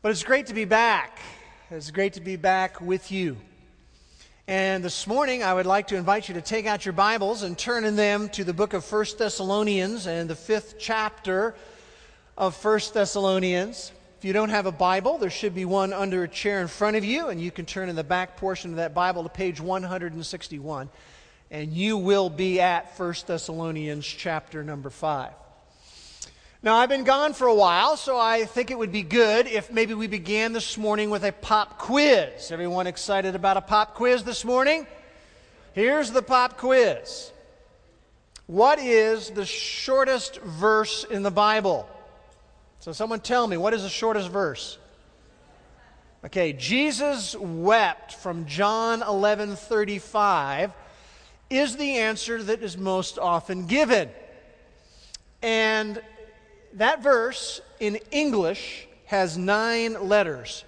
But it's great to be back. It's great to be back with you. And this morning, I would like to invite you to take out your Bibles and turn in them to the book of 1 Thessalonians and the fifth chapter of 1 Thessalonians. If you don't have a Bible, there should be one under a chair in front of you, and you can turn in the back portion of that Bible to page 161, and you will be at 1 Thessalonians chapter number 5. Now, I've been gone for a while, so I think it would be good if maybe we began this morning with a pop quiz. Everyone excited about a pop quiz this morning? Here's the pop quiz What is the shortest verse in the Bible? So, someone tell me, what is the shortest verse? Okay, Jesus wept from John 11 35 is the answer that is most often given. And that verse in English has nine letters.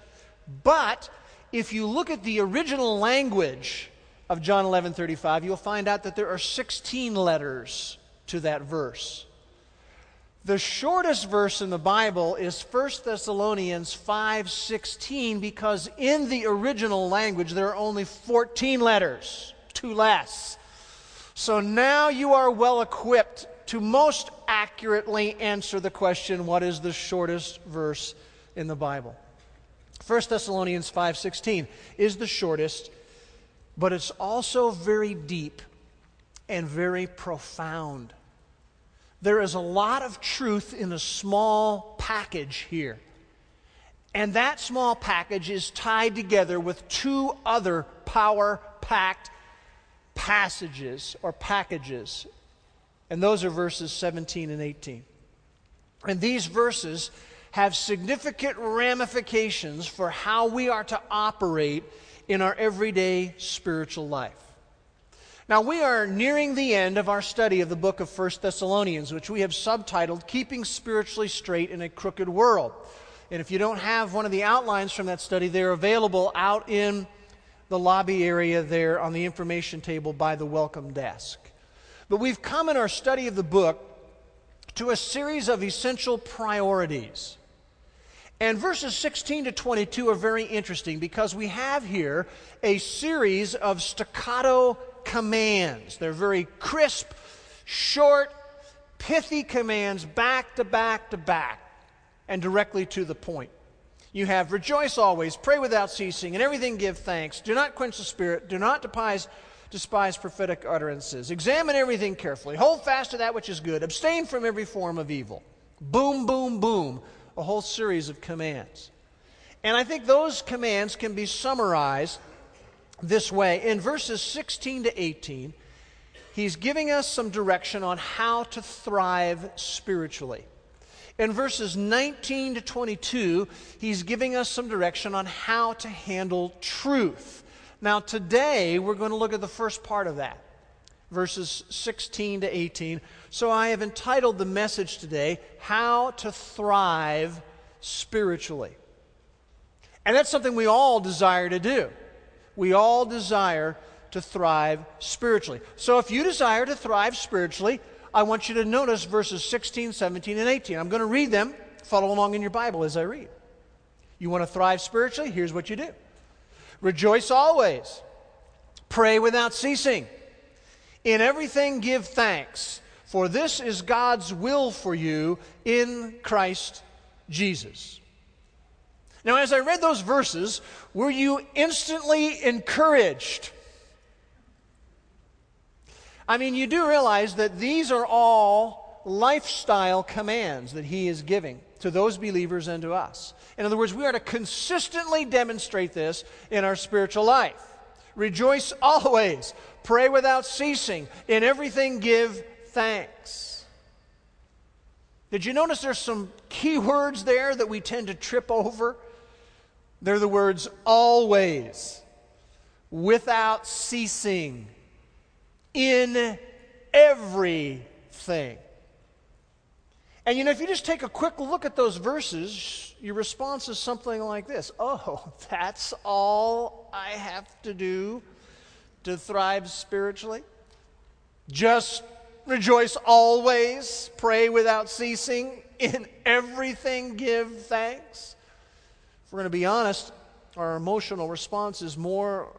But if you look at the original language of John 11 35, you'll find out that there are 16 letters to that verse. The shortest verse in the Bible is 1 Thessalonians 5:16 because in the original language there are only 14 letters, two less. So now you are well equipped to most accurately answer the question what is the shortest verse in the Bible? 1 Thessalonians 5:16 is the shortest, but it's also very deep and very profound. There is a lot of truth in a small package here. And that small package is tied together with two other power packed passages or packages and those are verses 17 and 18. And these verses have significant ramifications for how we are to operate in our everyday spiritual life. Now, we are nearing the end of our study of the book of 1 Thessalonians, which we have subtitled Keeping Spiritually Straight in a Crooked World. And if you don't have one of the outlines from that study, they're available out in the lobby area there on the information table by the welcome desk. But we've come in our study of the book to a series of essential priorities. And verses 16 to 22 are very interesting because we have here a series of staccato commands. They're very crisp, short, pithy commands back to back to back and directly to the point. You have rejoice always, pray without ceasing, and everything give thanks. Do not quench the spirit, do not despise despise prophetic utterances. Examine everything carefully. Hold fast to that which is good. Abstain from every form of evil. Boom, boom, boom. A whole series of commands. And I think those commands can be summarized this way. In verses 16 to 18, he's giving us some direction on how to thrive spiritually. In verses 19 to 22, he's giving us some direction on how to handle truth. Now, today, we're going to look at the first part of that, verses 16 to 18. So, I have entitled the message today, How to Thrive Spiritually. And that's something we all desire to do. We all desire to thrive spiritually. So, if you desire to thrive spiritually, I want you to notice verses 16, 17, and 18. I'm going to read them. Follow along in your Bible as I read. You want to thrive spiritually? Here's what you do Rejoice always. Pray without ceasing. In everything give thanks, for this is God's will for you in Christ Jesus. Now, as I read those verses, were you instantly encouraged? I mean, you do realize that these are all lifestyle commands that he is giving to those believers and to us. In other words, we are to consistently demonstrate this in our spiritual life. Rejoice always, pray without ceasing, in everything give thanks. Did you notice there's some key words there that we tend to trip over? They're the words always, without ceasing, in everything. And you know, if you just take a quick look at those verses, your response is something like this Oh, that's all I have to do to thrive spiritually? Just rejoice always, pray without ceasing, in everything give thanks. If we're going to be honest, our emotional response is more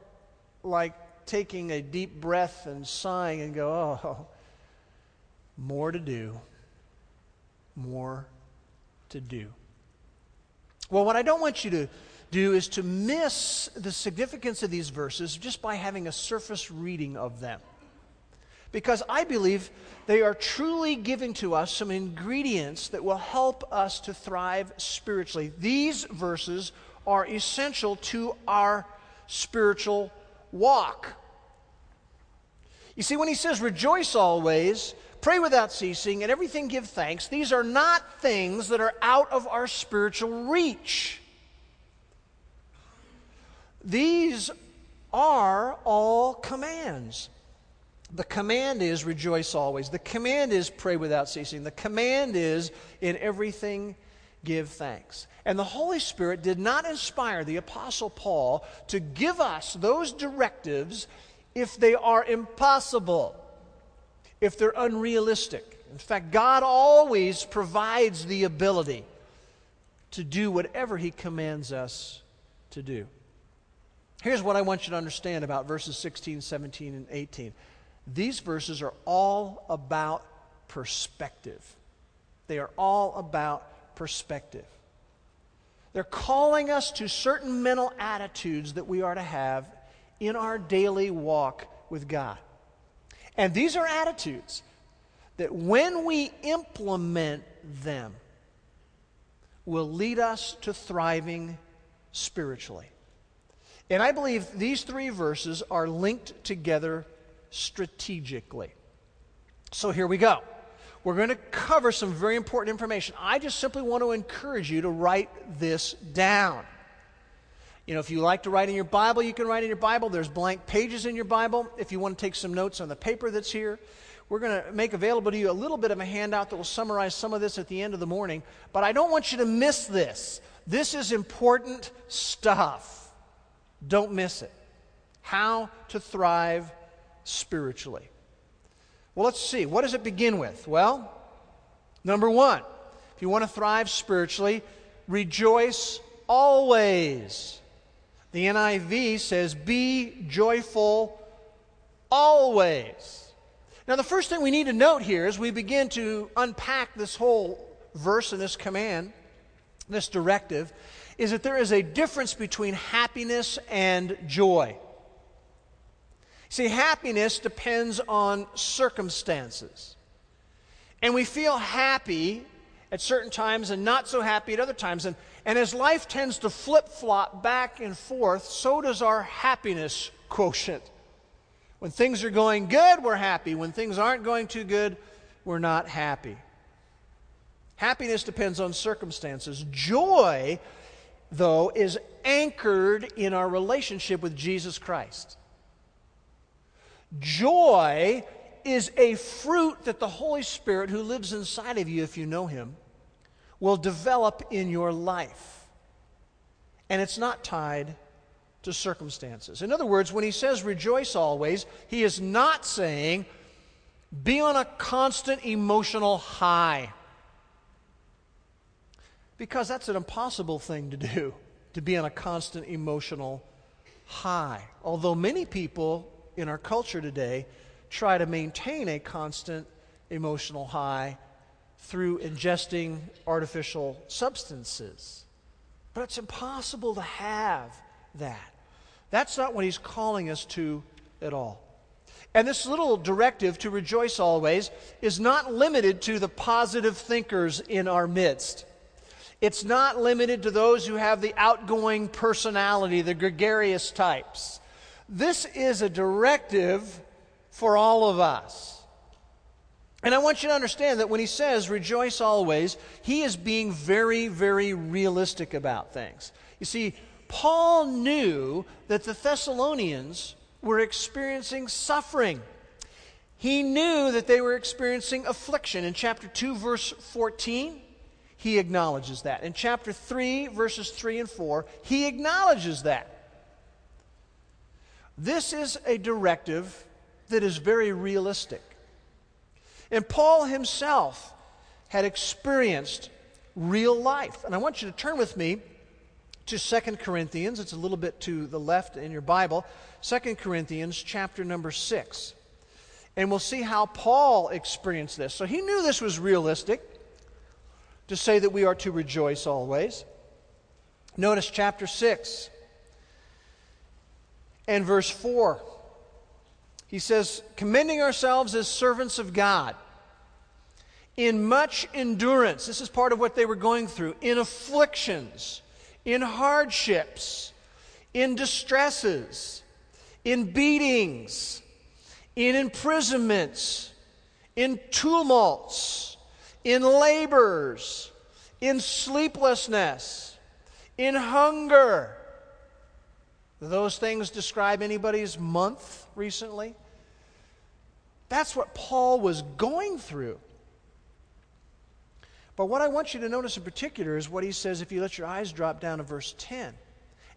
like taking a deep breath and sighing and go, oh, more to do, more to do. Well, what I don't want you to do is to miss the significance of these verses just by having a surface reading of them. Because I believe they are truly giving to us some ingredients that will help us to thrive spiritually. These verses are essential to our spiritual walk. You see, when he says, rejoice always, pray without ceasing, and everything give thanks, these are not things that are out of our spiritual reach. These are all commands. The command is rejoice always. The command is pray without ceasing. The command is in everything give thanks. And the Holy Spirit did not inspire the Apostle Paul to give us those directives if they are impossible, if they're unrealistic. In fact, God always provides the ability to do whatever He commands us to do. Here's what I want you to understand about verses 16, 17, and 18. These verses are all about perspective. They are all about perspective. They're calling us to certain mental attitudes that we are to have in our daily walk with God. And these are attitudes that when we implement them, will lead us to thriving spiritually. And I believe these three verses are linked together strategically. So here we go. We're going to cover some very important information. I just simply want to encourage you to write this down. You know, if you like to write in your Bible, you can write in your Bible. There's blank pages in your Bible. If you want to take some notes on the paper that's here, we're going to make available to you a little bit of a handout that will summarize some of this at the end of the morning. But I don't want you to miss this. This is important stuff. Don't miss it. How to thrive spiritually. Well, let's see. What does it begin with? Well, number one, if you want to thrive spiritually, rejoice always. The NIV says, be joyful always. Now, the first thing we need to note here as we begin to unpack this whole verse and this command, this directive, is that there is a difference between happiness and joy. See, happiness depends on circumstances. And we feel happy at certain times and not so happy at other times. And, and as life tends to flip flop back and forth, so does our happiness quotient. When things are going good, we're happy. When things aren't going too good, we're not happy. Happiness depends on circumstances. Joy, though, is anchored in our relationship with Jesus Christ. Joy is a fruit that the Holy Spirit, who lives inside of you if you know Him, will develop in your life. And it's not tied to circumstances. In other words, when He says rejoice always, He is not saying be on a constant emotional high. Because that's an impossible thing to do, to be on a constant emotional high. Although many people in our culture today try to maintain a constant emotional high through ingesting artificial substances. But it's impossible to have that. That's not what he's calling us to at all. And this little directive to rejoice always is not limited to the positive thinkers in our midst. It's not limited to those who have the outgoing personality, the gregarious types. This is a directive for all of us. And I want you to understand that when he says rejoice always, he is being very, very realistic about things. You see, Paul knew that the Thessalonians were experiencing suffering. He knew that they were experiencing affliction. In chapter 2, verse 14, he acknowledges that. In chapter 3, verses 3 and 4, he acknowledges that. This is a directive that is very realistic. And Paul himself had experienced real life. And I want you to turn with me to Second Corinthians. It's a little bit to the left in your Bible. Second Corinthians chapter number 6. And we'll see how Paul experienced this. So he knew this was realistic to say that we are to rejoice always. Notice chapter 6 and verse 4. He says, commending ourselves as servants of God in much endurance. This is part of what they were going through. In afflictions, in hardships, in distresses, in beatings, in imprisonments, in tumults, in labors, in sleeplessness, in hunger. Those things describe anybody's month recently? That's what Paul was going through. But what I want you to notice in particular is what he says if you let your eyes drop down to verse 10.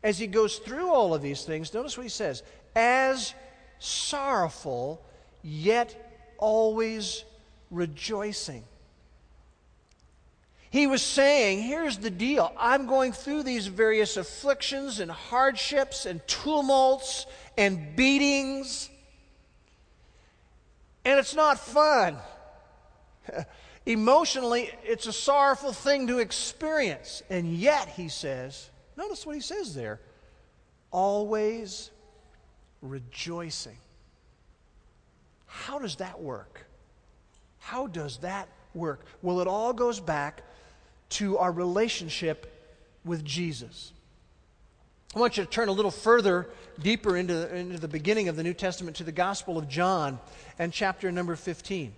As he goes through all of these things, notice what he says as sorrowful, yet always rejoicing. He was saying, here's the deal. I'm going through these various afflictions and hardships and tumults and beatings, and it's not fun. Emotionally, it's a sorrowful thing to experience. And yet, he says, notice what he says there always rejoicing. How does that work? How does that work? Well, it all goes back to our relationship with Jesus. I want you to turn a little further, deeper into, into the beginning of the New Testament to the Gospel of John and chapter number 15.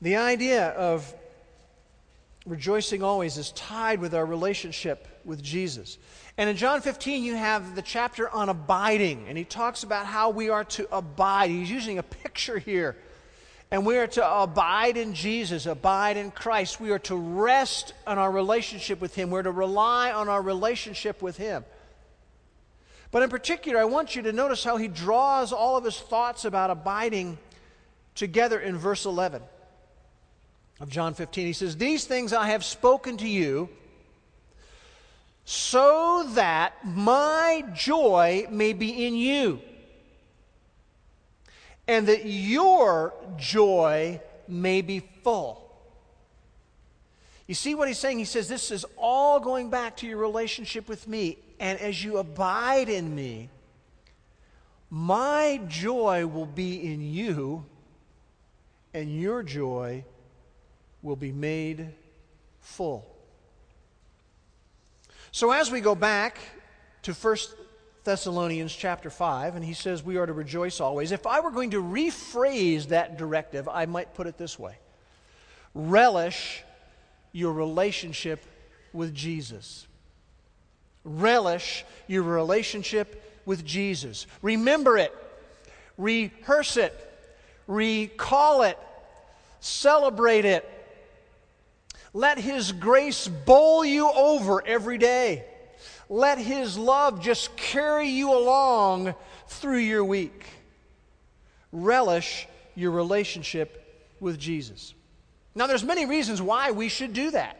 The idea of rejoicing always is tied with our relationship with Jesus. And in John 15, you have the chapter on abiding, and he talks about how we are to abide. He's using a picture here. And we are to abide in Jesus, abide in Christ. We are to rest on our relationship with Him. We're to rely on our relationship with Him. But in particular, I want you to notice how he draws all of his thoughts about abiding together in verse 11 of John 15. He says, These things I have spoken to you so that my joy may be in you and that your joy may be full. You see what he's saying? He says, This is all going back to your relationship with me. And as you abide in me, my joy will be in you, and your joy will be made full. So as we go back to 1 Thessalonians chapter 5, and he says we are to rejoice always, if I were going to rephrase that directive, I might put it this way Relish your relationship with Jesus. Relish your relationship with Jesus. Remember it, rehearse it, recall it, celebrate it let His grace bowl you over every day. Let His love just carry you along through your week. Relish your relationship with Jesus. Now, there's many reasons why we should do that.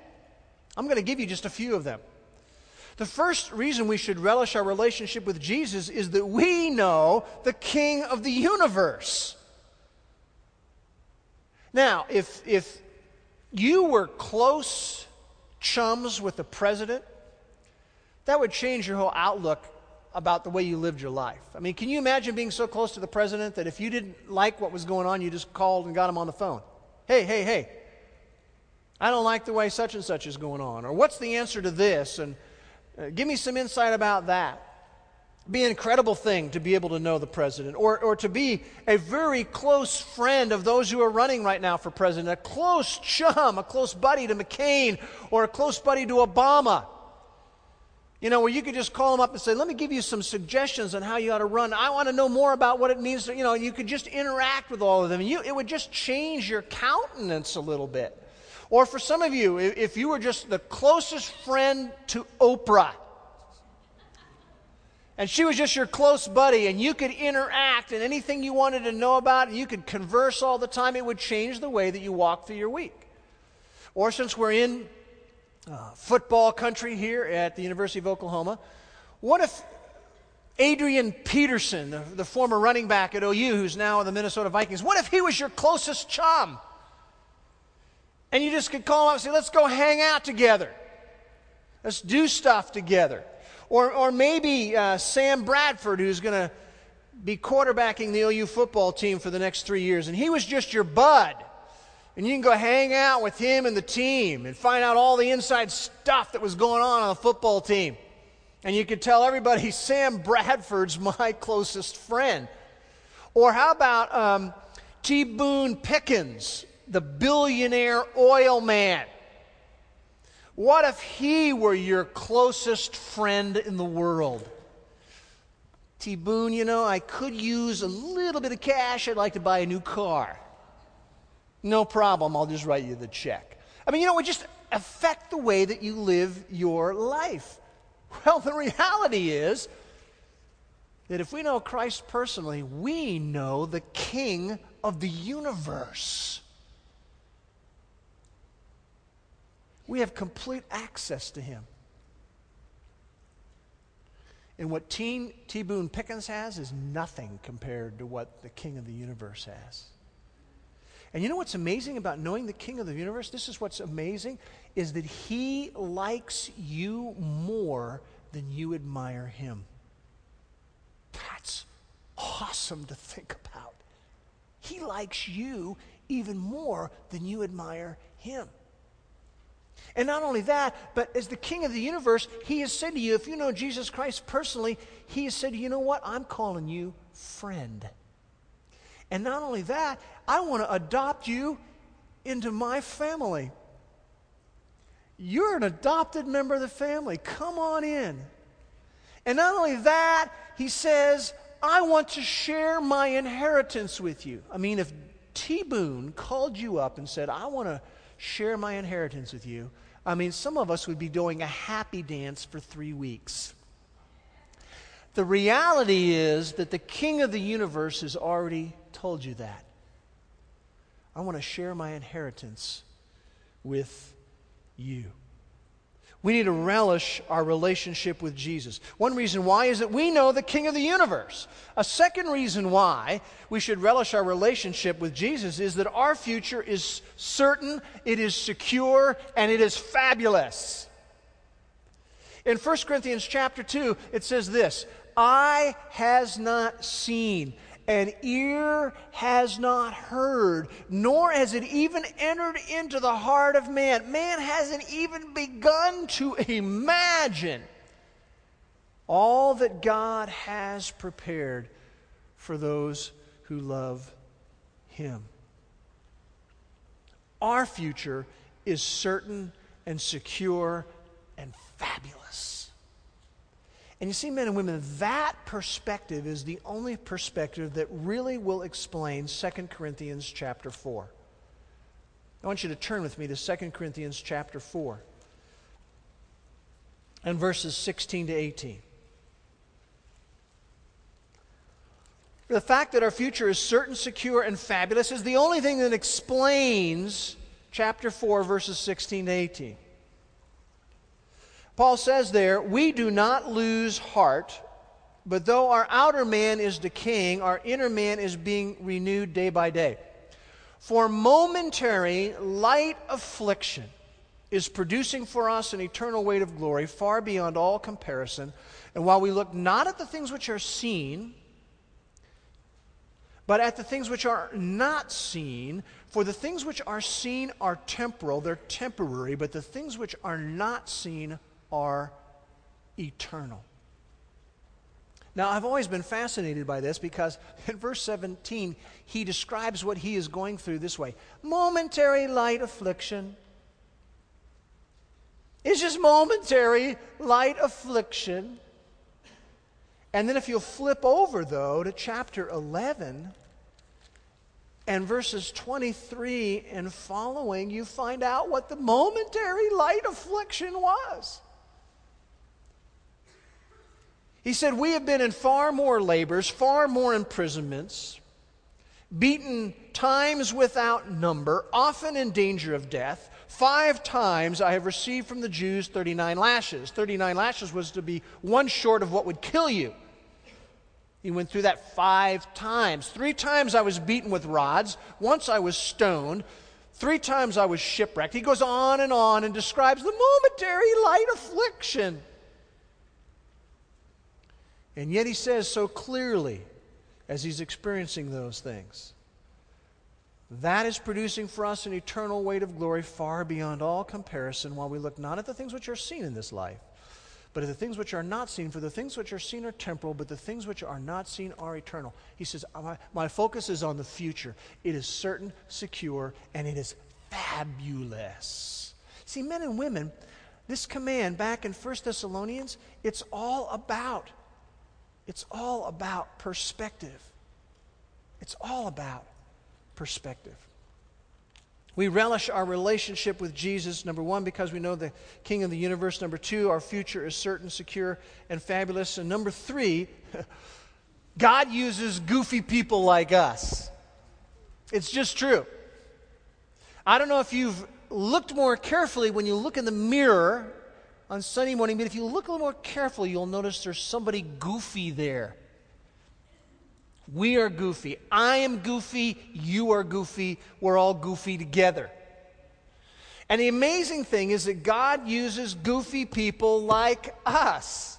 I'm going to give you just a few of them. The first reason we should relish our relationship with Jesus is that we know the King of the universe. Now, if, if you were close chums with the president, that would change your whole outlook about the way you lived your life. I mean, can you imagine being so close to the president that if you didn't like what was going on, you just called and got him on the phone? Hey, hey, hey, I don't like the way such and such is going on. Or what's the answer to this? And uh, give me some insight about that be an incredible thing to be able to know the president or, or to be a very close friend of those who are running right now for president, a close chum, a close buddy to McCain or a close buddy to Obama. You know, where you could just call them up and say, let me give you some suggestions on how you ought to run. I want to know more about what it means to, you know, you could just interact with all of them. You, it would just change your countenance a little bit. Or for some of you, if you were just the closest friend to Oprah, and she was just your close buddy, and you could interact and anything you wanted to know about, and you could converse all the time, it would change the way that you walk through your week. Or since we're in uh, football country here at the University of Oklahoma, what if Adrian Peterson, the, the former running back at OU, who's now in the Minnesota Vikings, what if he was your closest chum? And you just could call him up and say, let's go hang out together. Let's do stuff together. Or, or maybe uh, Sam Bradford, who's going to be quarterbacking the OU football team for the next three years, and he was just your bud. And you can go hang out with him and the team and find out all the inside stuff that was going on on the football team. And you could tell everybody Sam Bradford's my closest friend. Or how about um, T. Boone Pickens, the billionaire oil man? What if he were your closest friend in the world? T. Boone, you know, I could use a little bit of cash. I'd like to buy a new car. No problem, I'll just write you the check. I mean, you know, it just affect the way that you live your life. Well, the reality is that if we know Christ personally, we know the King of the universe. We have complete access to him. And what T. T. Boone Pickens has is nothing compared to what the King of the universe has. And you know what's amazing about knowing the King of the universe? This is what's amazing is that he likes you more than you admire him. That's awesome to think about. He likes you even more than you admire him. And not only that, but as the King of the universe, He has said to you, if you know Jesus Christ personally, He has said, you know what? I'm calling you friend. And not only that, I want to adopt you into my family. You're an adopted member of the family. Come on in. And not only that, he says, I want to share my inheritance with you. I mean, if T. Boone called you up and said, I want to share my inheritance with you, I mean, some of us would be doing a happy dance for three weeks. The reality is that the King of the universe has already told you that. I want to share my inheritance with you. We need to relish our relationship with Jesus. One reason why is that we know the King of the universe. A second reason why we should relish our relationship with Jesus is that our future is certain, it is secure, and it is fabulous. In 1 Corinthians chapter 2, it says this Eye has not seen and ear has not heard, nor has it even entered into the heart of man. Man hasn't even begun to imagine all that God has prepared for those who love Him. Our future is certain and secure and fabulous. And you see, men and women, that perspective is the only perspective that really will explain 2 Corinthians chapter 4. I want you to turn with me to 2 Corinthians chapter 4 and verses 16 to 18. The fact that our future is certain, secure, and fabulous is the only thing that explains chapter 4, verses 16 to 18. Paul says there, we do not lose heart, but though our outer man is decaying, our inner man is being renewed day by day. For momentary light affliction is producing for us an eternal weight of glory far beyond all comparison. And while we look not at the things which are seen, but at the things which are not seen, for the things which are seen are temporal, they're temporary, but the things which are not seen are eternal. Now, I've always been fascinated by this because in verse 17, he describes what he is going through this way momentary light affliction. It's just momentary light affliction. And then, if you'll flip over, though, to chapter 11 and verses 23 and following, you find out what the momentary light affliction was. He said, We have been in far more labors, far more imprisonments, beaten times without number, often in danger of death. Five times I have received from the Jews 39 lashes. 39 lashes was to be one short of what would kill you. He went through that five times. Three times I was beaten with rods. Once I was stoned. Three times I was shipwrecked. He goes on and on and describes the momentary light affliction. And yet he says so clearly as he's experiencing those things that is producing for us an eternal weight of glory far beyond all comparison while we look not at the things which are seen in this life, but at the things which are not seen. For the things which are seen are temporal, but the things which are not seen are eternal. He says, My, my focus is on the future. It is certain, secure, and it is fabulous. See, men and women, this command back in 1 Thessalonians, it's all about. It's all about perspective. It's all about perspective. We relish our relationship with Jesus, number one, because we know the King of the universe. Number two, our future is certain, secure, and fabulous. And number three, God uses goofy people like us. It's just true. I don't know if you've looked more carefully when you look in the mirror on Sunday morning, but if you look a little more carefully, you'll notice there's somebody goofy there. We are goofy. I am goofy. You are goofy. We're all goofy together. And the amazing thing is that God uses goofy people like us.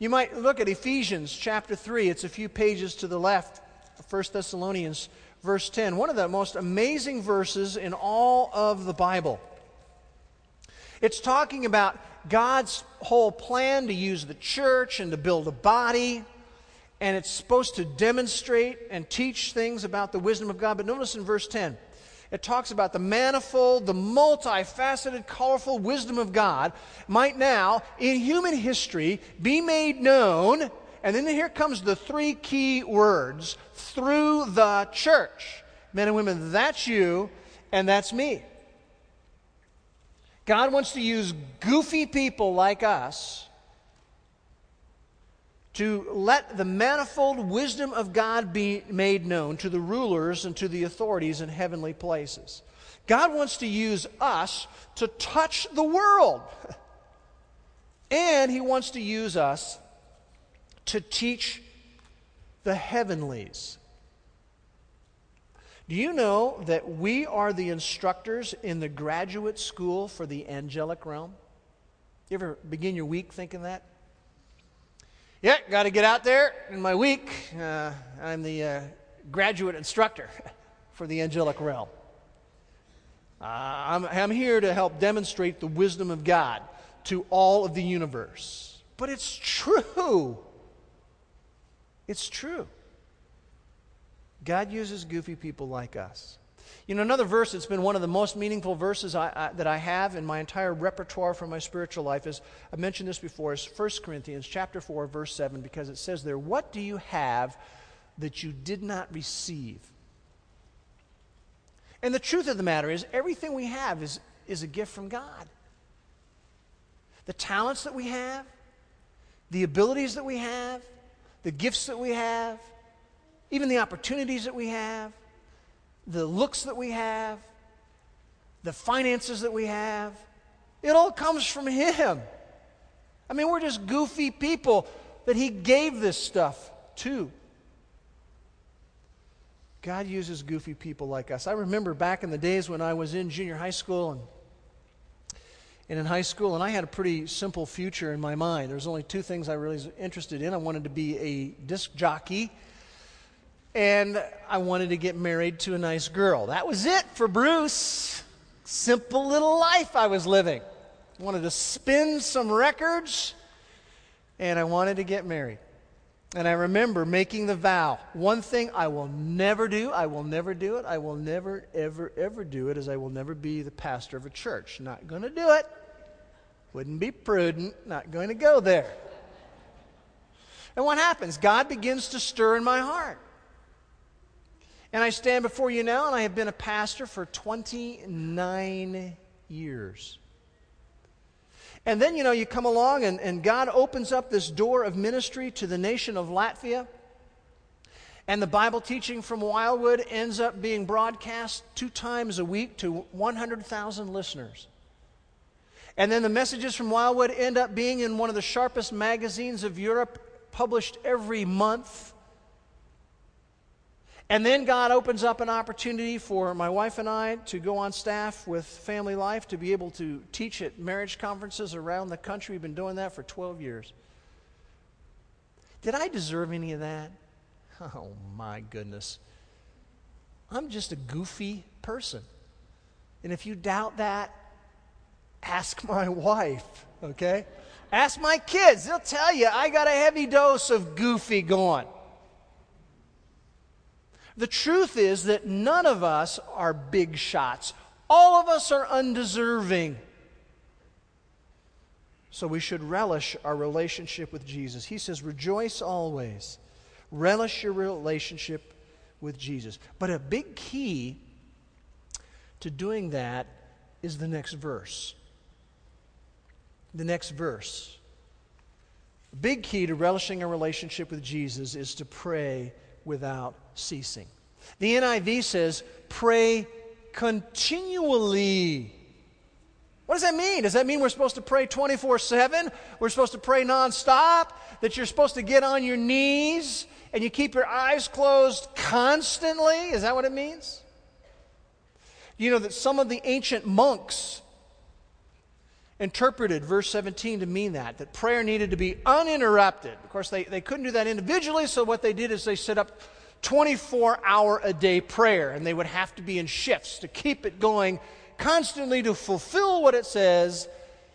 You might look at Ephesians chapter 3. It's a few pages to the left, 1 Thessalonians, verse 10. One of the most amazing verses in all of the Bible. It's talking about God's whole plan to use the church and to build a body and it's supposed to demonstrate and teach things about the wisdom of God. But notice in verse 10, it talks about the manifold, the multifaceted, colorful wisdom of God might now, in human history, be made known. And then here comes the three key words through the church. Men and women, that's you and that's me. God wants to use goofy people like us to let the manifold wisdom of God be made known to the rulers and to the authorities in heavenly places. God wants to use us to touch the world. And He wants to use us to teach the heavenlies. Do you know that we are the instructors in the graduate school for the angelic realm? You ever begin your week thinking that? Yeah, got to get out there in my week. Uh, I'm the uh, graduate instructor for the angelic realm. Uh, I'm, I'm here to help demonstrate the wisdom of God to all of the universe. But it's true. It's true. God uses goofy people like us. You know, another verse that's been one of the most meaningful verses I, I, that I have in my entire repertoire for my spiritual life is, I mentioned this before, is 1 Corinthians chapter 4, verse 7, because it says there, What do you have that you did not receive? And the truth of the matter is, everything we have is, is a gift from God. The talents that we have, the abilities that we have, the gifts that we have, even the opportunities that we have, the looks that we have, the finances that we have, it all comes from Him. I mean, we're just goofy people that He gave this stuff to. God uses goofy people like us. I remember back in the days when I was in junior high school and, and in high school, and I had a pretty simple future in my mind. There was only two things I really was interested in. I wanted to be a disc jockey and I wanted to get married to a nice girl. That was it for Bruce. Simple little life I was living. Wanted to spin some records, and I wanted to get married. And I remember making the vow one thing I will never do, I will never do it, I will never, ever, ever do it, is I will never be the pastor of a church. Not going to do it. Wouldn't be prudent, not going to go there. And what happens? God begins to stir in my heart. And I stand before you now, and I have been a pastor for 29 years. And then, you know, you come along, and, and God opens up this door of ministry to the nation of Latvia. And the Bible teaching from Wildwood ends up being broadcast two times a week to 100,000 listeners. And then the messages from Wildwood end up being in one of the sharpest magazines of Europe, published every month. And then God opens up an opportunity for my wife and I to go on staff with Family Life to be able to teach at marriage conferences around the country. We've been doing that for 12 years. Did I deserve any of that? Oh my goodness. I'm just a goofy person. And if you doubt that, ask my wife, okay? Ask my kids. They'll tell you I got a heavy dose of goofy going. The truth is that none of us are big shots. All of us are undeserving. So we should relish our relationship with Jesus. He says, Rejoice always. Relish your relationship with Jesus. But a big key to doing that is the next verse. The next verse. A big key to relishing a relationship with Jesus is to pray without ceasing. The NIV says, pray continually. What does that mean? Does that mean we're supposed to pray 24 7? We're supposed to pray nonstop? That you're supposed to get on your knees and you keep your eyes closed constantly? Is that what it means? You know that some of the ancient monks interpreted verse 17 to mean that, that prayer needed to be uninterrupted. Of course, they, they couldn't do that individually, so what they did is they set up 24 hour a day prayer, and they would have to be in shifts to keep it going constantly to fulfill what it says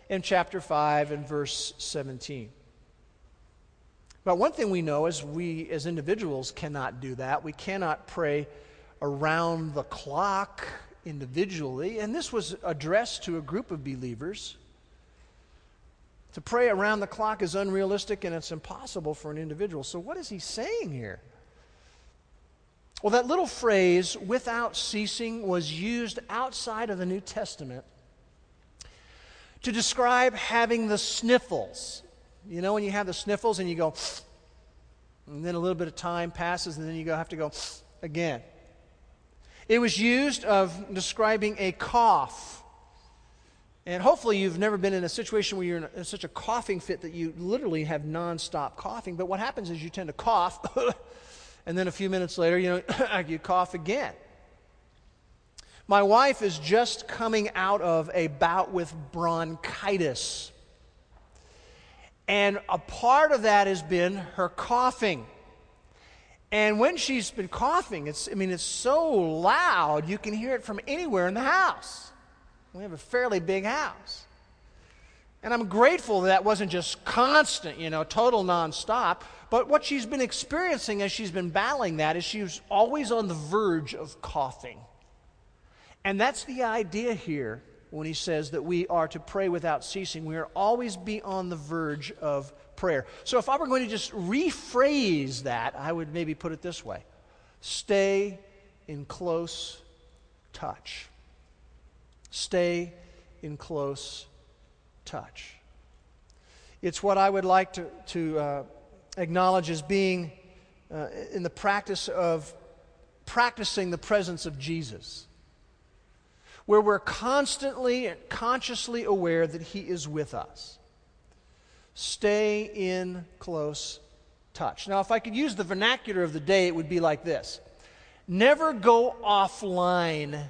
in chapter 5 and verse 17. But one thing we know is we as individuals cannot do that. We cannot pray around the clock individually. And this was addressed to a group of believers. To pray around the clock is unrealistic and it's impossible for an individual. So, what is he saying here? Well, that little phrase, without ceasing, was used outside of the New Testament to describe having the sniffles. You know, when you have the sniffles and you go, and then a little bit of time passes, and then you go, have to go again. It was used of describing a cough. And hopefully, you've never been in a situation where you're in, a, in such a coughing fit that you literally have nonstop coughing. But what happens is you tend to cough, and then a few minutes later, you know, you cough again. My wife is just coming out of a bout with bronchitis. And a part of that has been her coughing. And when she's been coughing, it's, I mean, it's so loud, you can hear it from anywhere in the house. We have a fairly big house. And I'm grateful that, that wasn't just constant, you know, total nonstop. But what she's been experiencing as she's been battling that is she's always on the verge of coughing. And that's the idea here when he says that we are to pray without ceasing. We are always be on the verge of prayer. So if I were going to just rephrase that, I would maybe put it this way stay in close touch. Stay in close touch. It's what I would like to, to uh, acknowledge as being uh, in the practice of practicing the presence of Jesus where we're constantly and consciously aware that He is with us. Stay in close touch. Now, if I could use the vernacular of the day, it would be like this Never go offline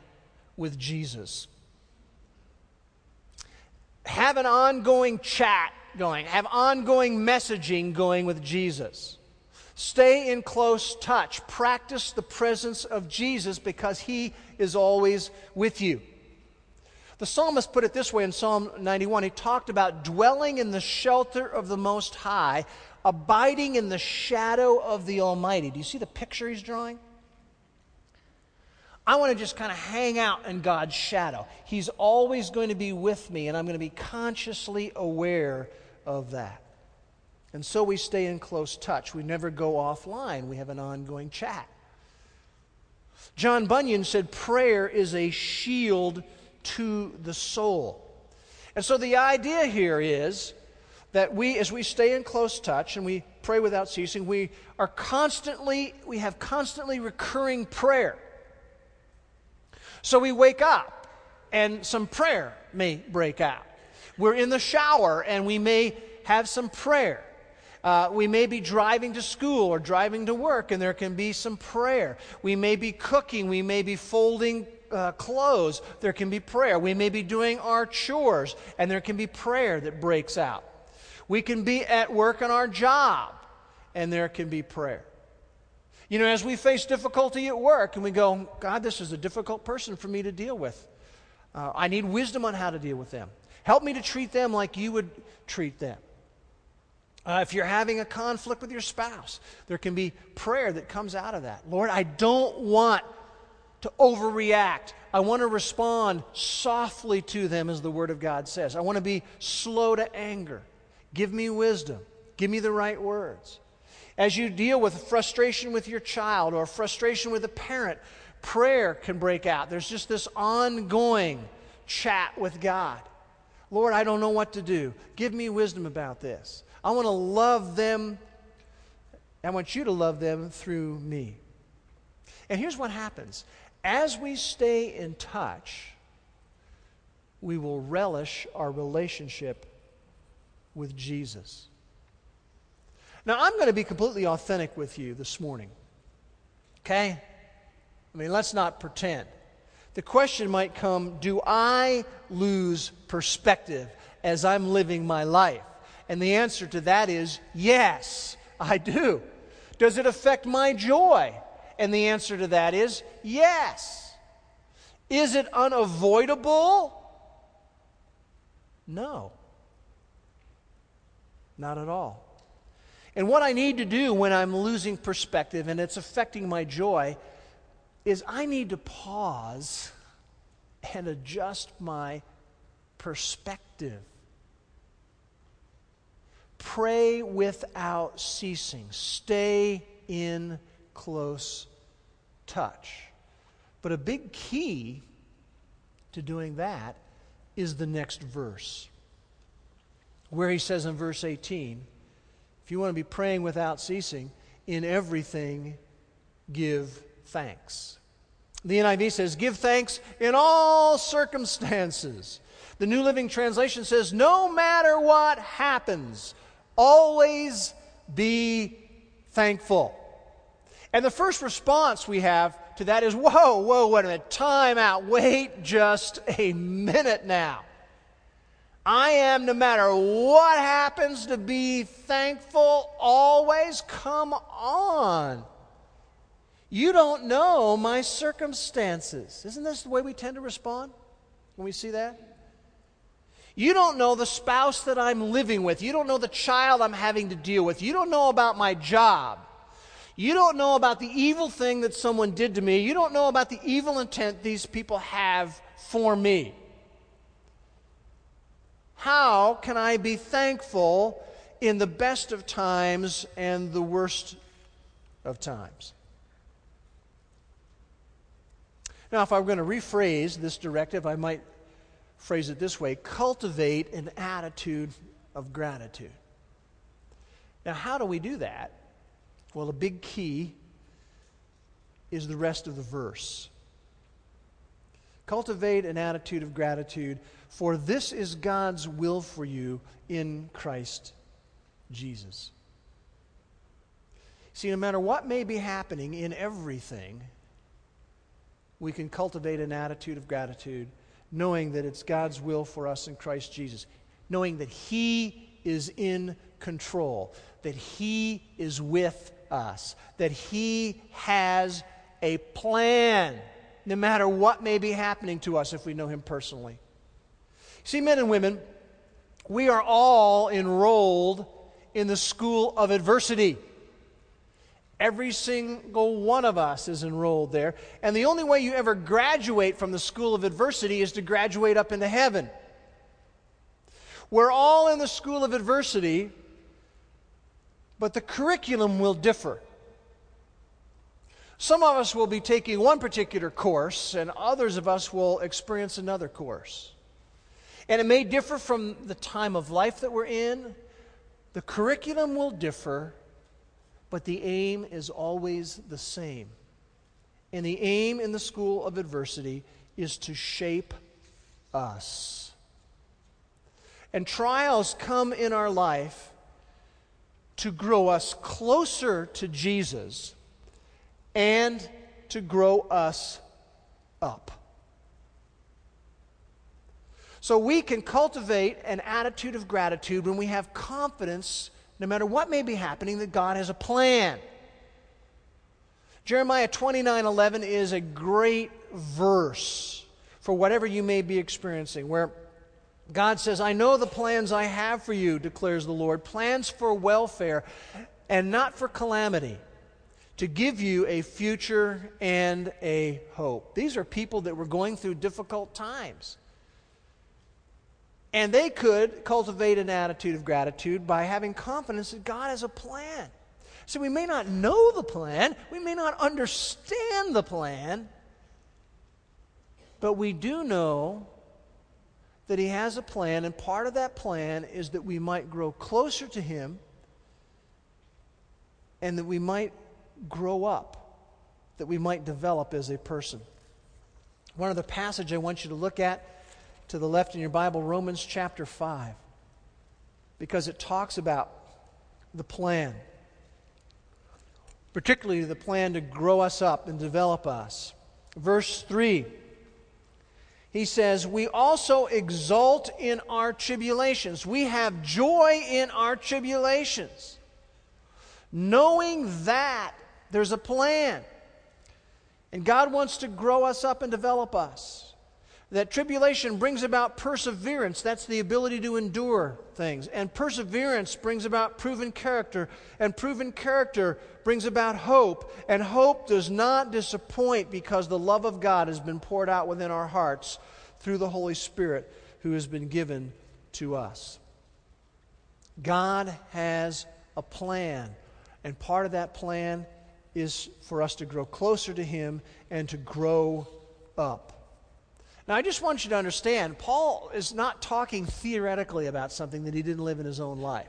with Jesus. Have an ongoing chat going, have ongoing messaging going with Jesus. Stay in close touch. Practice the presence of Jesus because he is always with you. The psalmist put it this way in Psalm 91. He talked about dwelling in the shelter of the Most High, abiding in the shadow of the Almighty. Do you see the picture he's drawing? I want to just kind of hang out in God's shadow. He's always going to be with me, and I'm going to be consciously aware of that. And so we stay in close touch. We never go offline, we have an ongoing chat. John Bunyan said, Prayer is a shield to the soul. And so the idea here is that we, as we stay in close touch and we pray without ceasing, we are constantly, we have constantly recurring prayer. So we wake up and some prayer may break out. We're in the shower and we may have some prayer. Uh, we may be driving to school or driving to work, and there can be some prayer. We may be cooking, we may be folding uh, clothes, there can be prayer. We may be doing our chores, and there can be prayer that breaks out. We can be at work on our job, and there can be prayer. You know, as we face difficulty at work and we go, God, this is a difficult person for me to deal with. Uh, I need wisdom on how to deal with them. Help me to treat them like you would treat them. Uh, if you're having a conflict with your spouse, there can be prayer that comes out of that. Lord, I don't want to overreact. I want to respond softly to them, as the Word of God says. I want to be slow to anger. Give me wisdom. Give me the right words. As you deal with frustration with your child or frustration with a parent, prayer can break out. There's just this ongoing chat with God. Lord, I don't know what to do. Give me wisdom about this. I want to love them. I want you to love them through me. And here's what happens as we stay in touch, we will relish our relationship with Jesus. Now, I'm going to be completely authentic with you this morning. Okay? I mean, let's not pretend. The question might come do I lose perspective as I'm living my life? And the answer to that is yes, I do. Does it affect my joy? And the answer to that is yes. Is it unavoidable? No. Not at all. And what I need to do when I'm losing perspective and it's affecting my joy is I need to pause and adjust my perspective. Pray without ceasing. Stay in close touch. But a big key to doing that is the next verse, where he says in verse 18, if you want to be praying without ceasing, in everything give thanks. The NIV says, Give thanks in all circumstances. The New Living Translation says, No matter what happens, Always be thankful. And the first response we have to that is, whoa, whoa, wait a minute, time out, wait just a minute now. I am, no matter what happens, to be thankful always. Come on. You don't know my circumstances. Isn't this the way we tend to respond when we see that? You don't know the spouse that I'm living with. You don't know the child I'm having to deal with. You don't know about my job. You don't know about the evil thing that someone did to me. You don't know about the evil intent these people have for me. How can I be thankful in the best of times and the worst of times? Now, if I were going to rephrase this directive, I might phrase it this way cultivate an attitude of gratitude. Now, how do we do that? Well, a big key is the rest of the verse. Cultivate an attitude of gratitude, for this is God's will for you in Christ Jesus. See, no matter what may be happening in everything, we can cultivate an attitude of gratitude knowing that it's God's will for us in Christ Jesus, knowing that He is in control, that He is with us, that He has a plan, no matter what may be happening to us if we know Him personally. See, men and women, we are all enrolled in the school of adversity. Every single one of us is enrolled there. And the only way you ever graduate from the school of adversity is to graduate up into heaven. We're all in the school of adversity, but the curriculum will differ. Some of us will be taking one particular course, and others of us will experience another course. And it may differ from the time of life that we're in, The curriculum will differ, but the aim is always the same. And the aim in the school of adversity is to shape us. And trials come in our life to grow us closer to Jesus and to grow us up. So we can cultivate an attitude of gratitude when we have confidence, no matter what may be happening, that God has a plan. Jeremiah 29 11 is a great verse for whatever you may be experiencing, where God says, I know the plans I have for you, declares the Lord, plans for welfare and not for calamity, to give you a future and a hope. These are people that were going through difficult times. And they could cultivate an attitude of gratitude by having confidence that God has a plan. So we may not know the plan, we may not understand the plan, but we do know that He has a plan, and part of that plan is that we might grow closer to Him and that we might grow up, that we might develop as a person. One other passage I want you to look at to the left in your Bible, Romans chapter 5, because it talks about the plan, particularly the plan to grow us up and develop us. Verse 3 he says, We also exult in our tribulations. We have joy in our tribulations, knowing that there's a plan. And God wants to grow us up and develop us that tribulation brings about perseverance. That's the ability to endure things. And perseverance brings about proven character. And proven character brings about hope. And hope does not disappoint because the love of God has been poured out within our hearts through the Holy Spirit who has been given to us. God has a plan. And part of that plan is for us to grow closer to Him and to grow up. Now, I just want you to understand, Paul is not talking theoretically about something that he didn't live in his own life.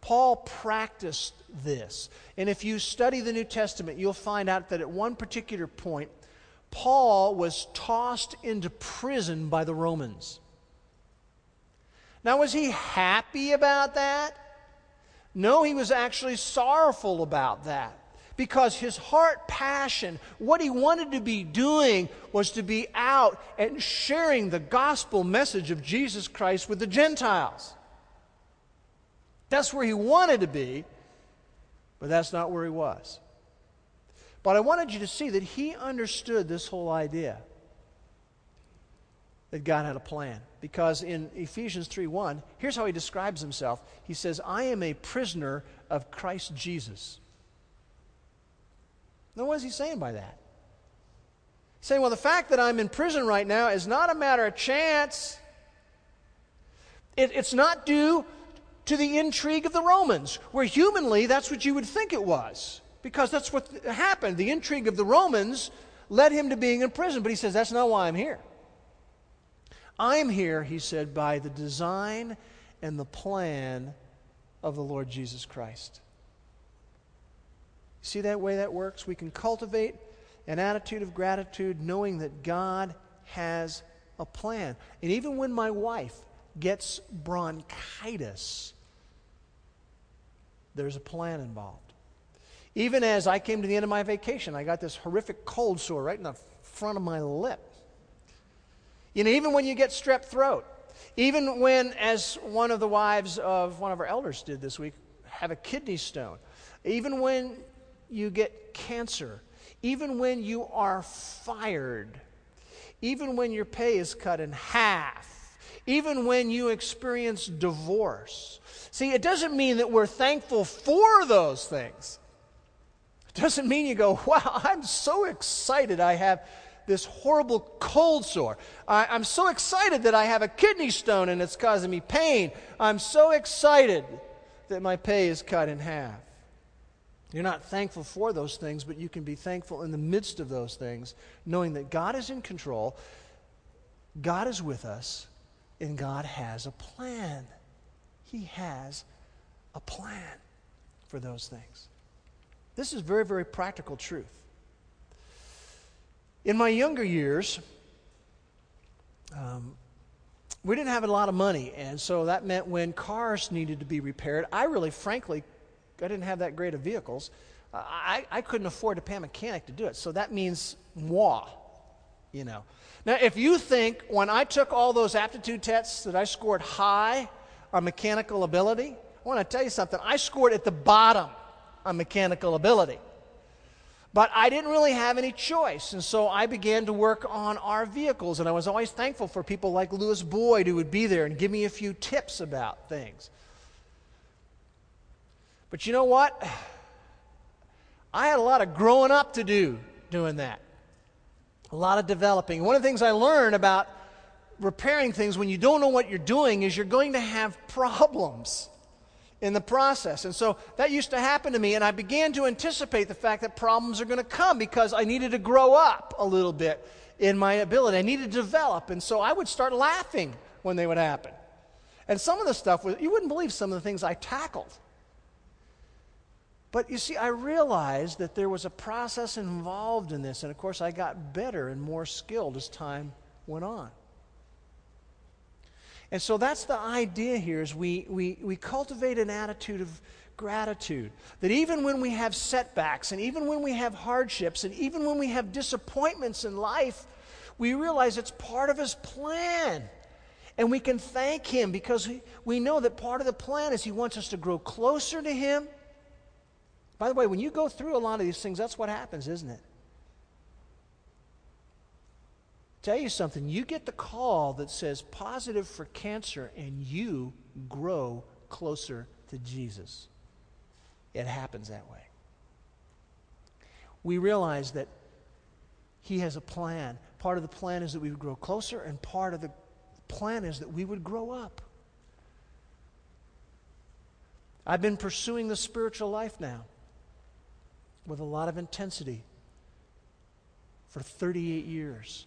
Paul practiced this. And if you study the New Testament, you'll find out that at one particular point, Paul was tossed into prison by the Romans. Now, was he happy about that? No, he was actually sorrowful about that because his heart passion, what he wanted to be doing was to be out and sharing the gospel message of Jesus Christ with the Gentiles. That's where he wanted to be, but that's not where he was. But I wanted you to see that he understood this whole idea that God had a plan. Because in Ephesians 3:1, here's how he describes himself. He says, "I am a prisoner of Christ Jesus." Now, what is he saying by that? He's saying, well, the fact that I'm in prison right now is not a matter of chance. It, it's not due to the intrigue of the Romans, where humanly that's what you would think it was, because that's what happened. The intrigue of the Romans led him to being in prison, but he says, that's not why I'm here. I'm here, he said, by the design and the plan of the Lord Jesus Christ. See that way that works? We can cultivate an attitude of gratitude knowing that God has a plan. And even when my wife gets bronchitis, there's a plan involved. Even as I came to the end of my vacation, I got this horrific cold sore right in the front of my lip. You know, even when you get strep throat, even when, as one of the wives of one of our elders did this week, have a kidney stone, even when you get cancer, even when you are fired, even when your pay is cut in half, even when you experience divorce. See, it doesn't mean that we're thankful for those things. It doesn't mean you go, wow, I'm so excited I have this horrible cold sore. I, am so excited that I have a kidney stone and it's causing me pain. I'm so excited that my pay is cut in half. You're not thankful for those things, but you can be thankful in the midst of those things, knowing that God is in control, God is with us, and God has a plan. He has a plan for those things. This is very, very practical truth. In my younger years, um, we didn't have a lot of money, and so that meant when cars needed to be repaired, I really, frankly, I didn't have that great of vehicles. Uh, I, I couldn't afford to pay a mechanic to do it. So that means moi, you know. Now, if you think when I took all those aptitude tests that I scored high on mechanical ability, I want to tell you something. I scored at the bottom on mechanical ability. But I didn't really have any choice, and so I began to work on our vehicles, and I was always thankful for people like Lewis Boyd who would be there and give me a few tips about things. But you know what? I had a lot of growing up to do doing that, a lot of developing. One of the things I learned about repairing things when you don't know what you're doing is you're going to have problems in the process. And so that used to happen to me, and I began to anticipate the fact that problems are going to come because I needed to grow up a little bit in my ability. I needed to develop, and so I would start laughing when they would happen. And some of the stuff was, you wouldn't believe some of the things I tackled. But you see, I realized that there was a process involved in this, and of course, I got better and more skilled as time went on. And so that's the idea here is we, we, we cultivate an attitude of gratitude. That even when we have setbacks, and even when we have hardships, and even when we have disappointments in life, we realize it's part of His plan. And we can thank Him because we know that part of the plan is He wants us to grow closer to Him by the way, when you go through a lot of these things, that's what happens, isn't it? Tell you something, you get the call that says positive for cancer and you grow closer to Jesus. It happens that way. We realize that He has a plan. Part of the plan is that we would grow closer, and part of the plan is that we would grow up. I've been pursuing the spiritual life now with a lot of intensity for 38 years.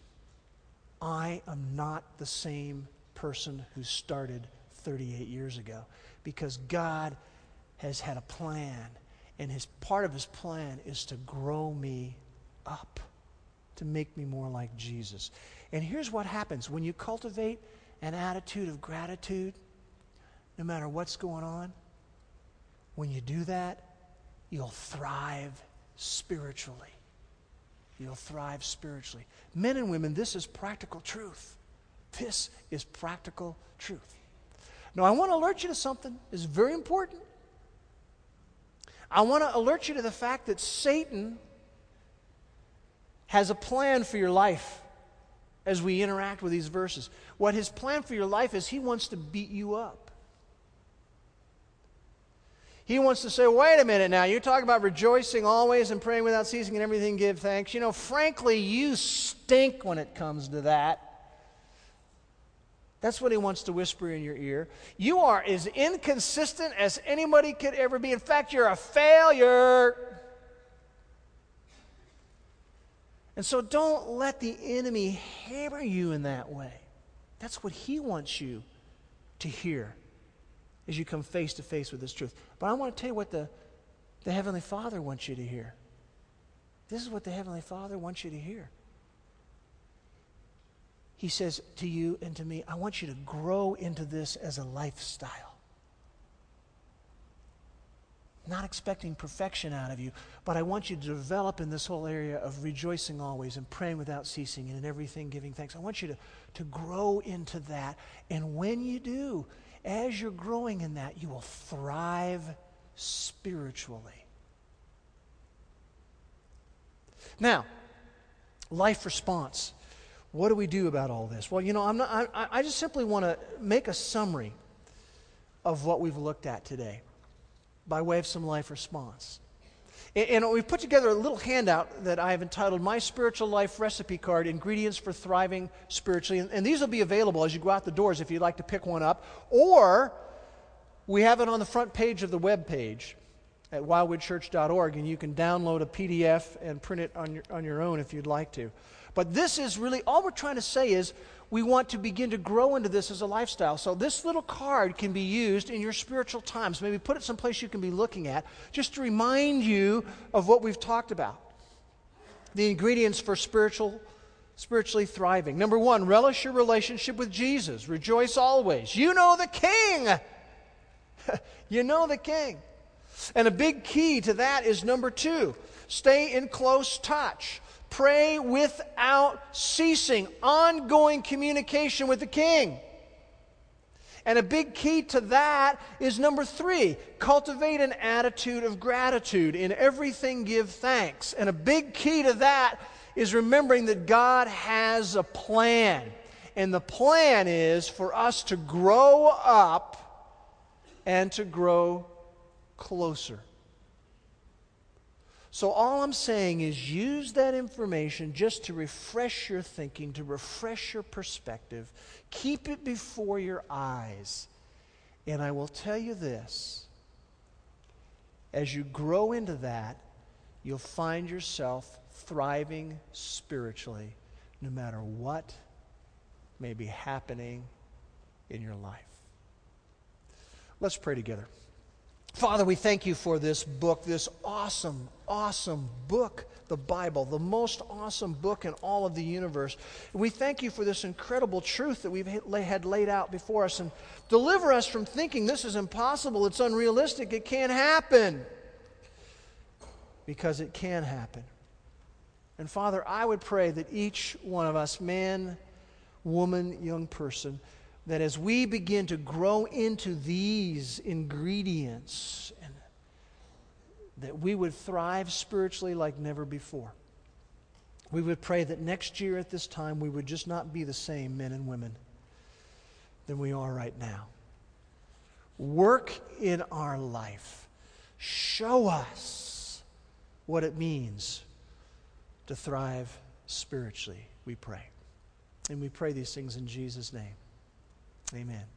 I am not the same person who started 38 years ago because God has had a plan, and his part of his plan is to grow me up, to make me more like Jesus. And here's what happens when you cultivate an attitude of gratitude, no matter what's going on, when you do that, you'll thrive spiritually. You'll thrive spiritually. Men and women, this is practical truth. This is practical truth. Now, I want to alert you to something. It's very important. I want to alert you to the fact that Satan has a plan for your life as we interact with these verses. What his plan for your life is, he wants to beat you up. He wants to say, wait a minute now, you talk about rejoicing always and praying without ceasing and everything give thanks. You know, frankly, you stink when it comes to that. That's what he wants to whisper in your ear. You are as inconsistent as anybody could ever be. In fact, you're a failure. And so don't let the enemy hammer you in that way. That's what he wants you to hear as you come face to face with this truth. But I want to tell you what the, the Heavenly Father wants you to hear. This is what the Heavenly Father wants you to hear. He says to you and to me, I want you to grow into this as a lifestyle. Not expecting perfection out of you, but I want you to develop in this whole area of rejoicing always and praying without ceasing and in everything giving thanks. I want you to, to grow into that. And when you do, as you're growing in that, you will thrive spiritually. Now, life response. What do we do about all this? Well, you know, I'm not, I, I just simply want to make a summary of what we've looked at today by way of some life response. And we've put together a little handout that I have entitled My Spiritual Life Recipe Card Ingredients for Thriving Spiritually. And these will be available as you go out the doors if you'd like to pick one up. Or we have it on the front page of the web page at wildwoodchurch.org, and you can download a PDF and print it on your, on your own if you'd like to. But this is really all we're trying to say is we want to begin to grow into this as a lifestyle. So, this little card can be used in your spiritual times. Maybe put it someplace you can be looking at just to remind you of what we've talked about. The ingredients for spiritual, spiritually thriving. Number one, relish your relationship with Jesus. Rejoice always. You know the King. you know the King. And a big key to that is number two stay in close touch. Pray without ceasing, ongoing communication with the king. And a big key to that is number three cultivate an attitude of gratitude. In everything, give thanks. And a big key to that is remembering that God has a plan. And the plan is for us to grow up and to grow closer. So, all I'm saying is use that information just to refresh your thinking, to refresh your perspective. Keep it before your eyes. And I will tell you this as you grow into that, you'll find yourself thriving spiritually no matter what may be happening in your life. Let's pray together. Father, we thank you for this book, this awesome, awesome book, the Bible, the most awesome book in all of the universe. We thank you for this incredible truth that we've had laid out before us and deliver us from thinking this is impossible, it's unrealistic, it can't happen. Because it can happen. And Father, I would pray that each one of us, man, woman, young person, that as we begin to grow into these ingredients, that we would thrive spiritually like never before. We would pray that next year at this time we would just not be the same men and women than we are right now. Work in our life. Show us what it means to thrive spiritually, we pray. And we pray these things in Jesus' name. Amen.